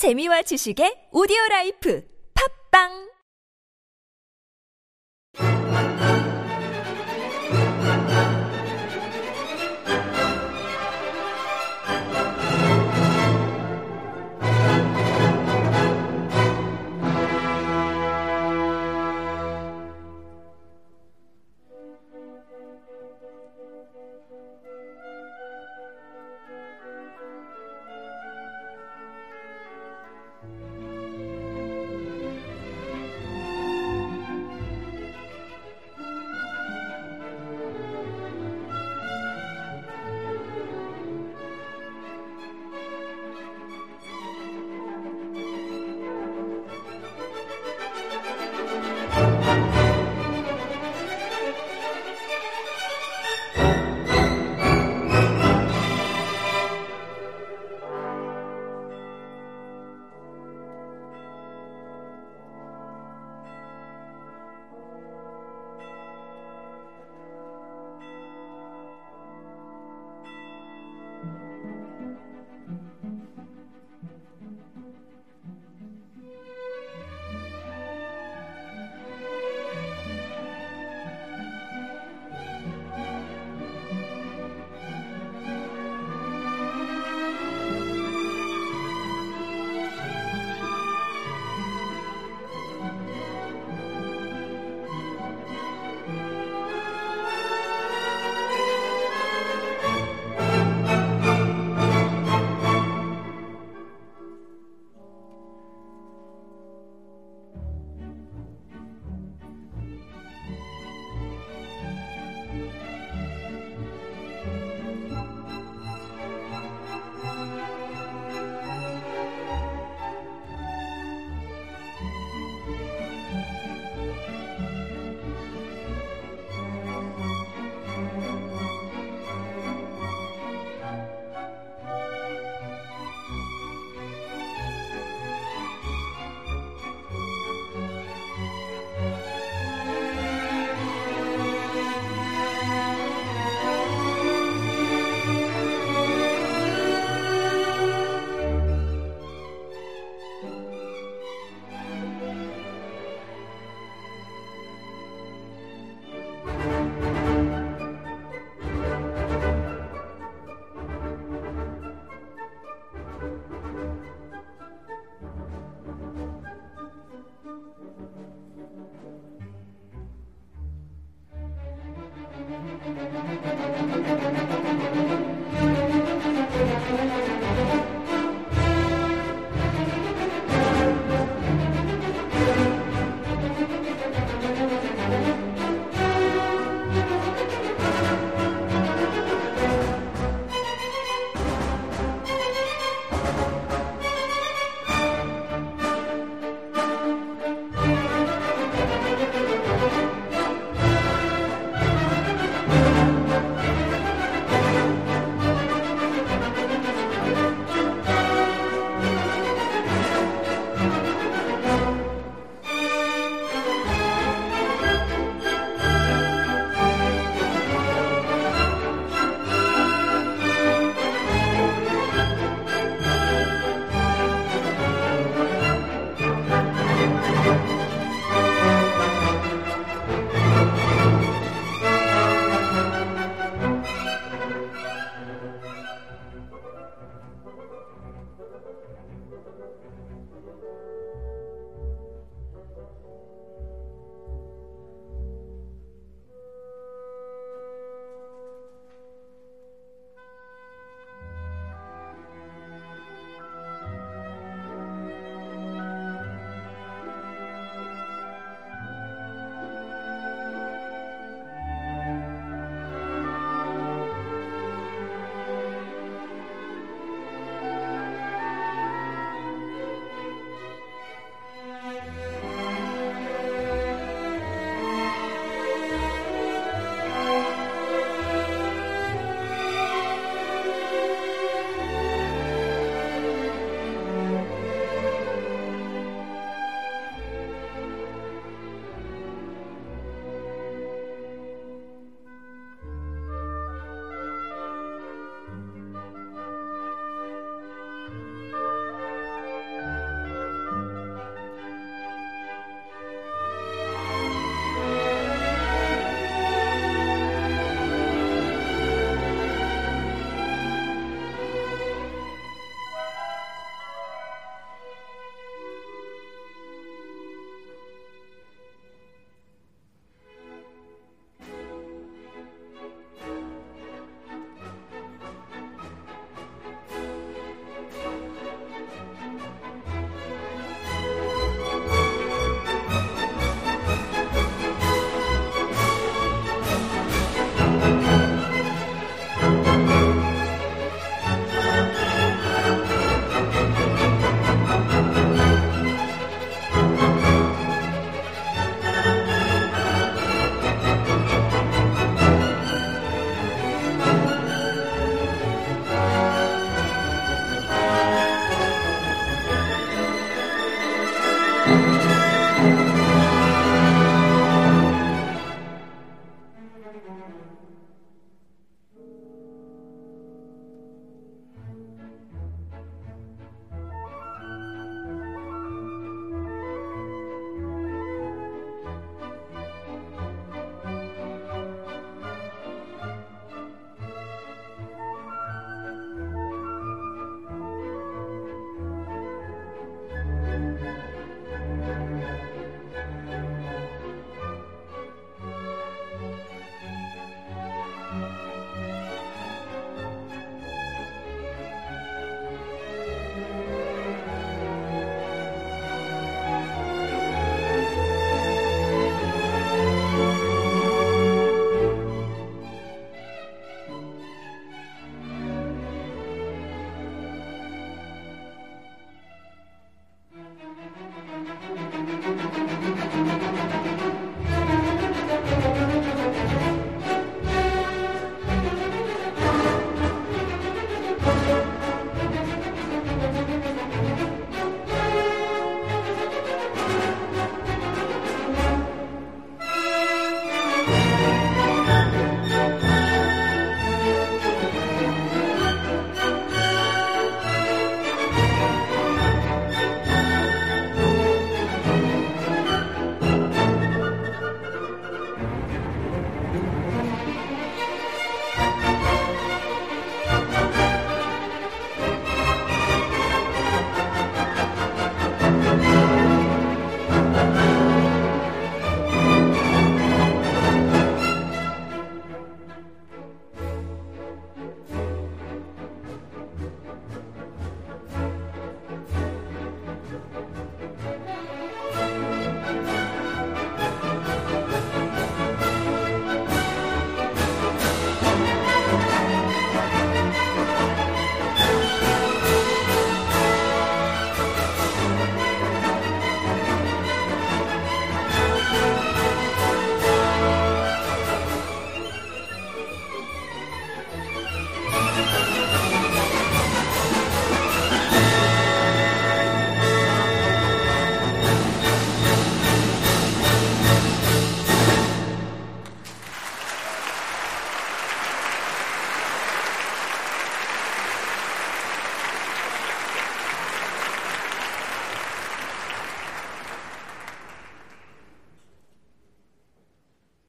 재미와 지식의 오디오 라이프. 팝빵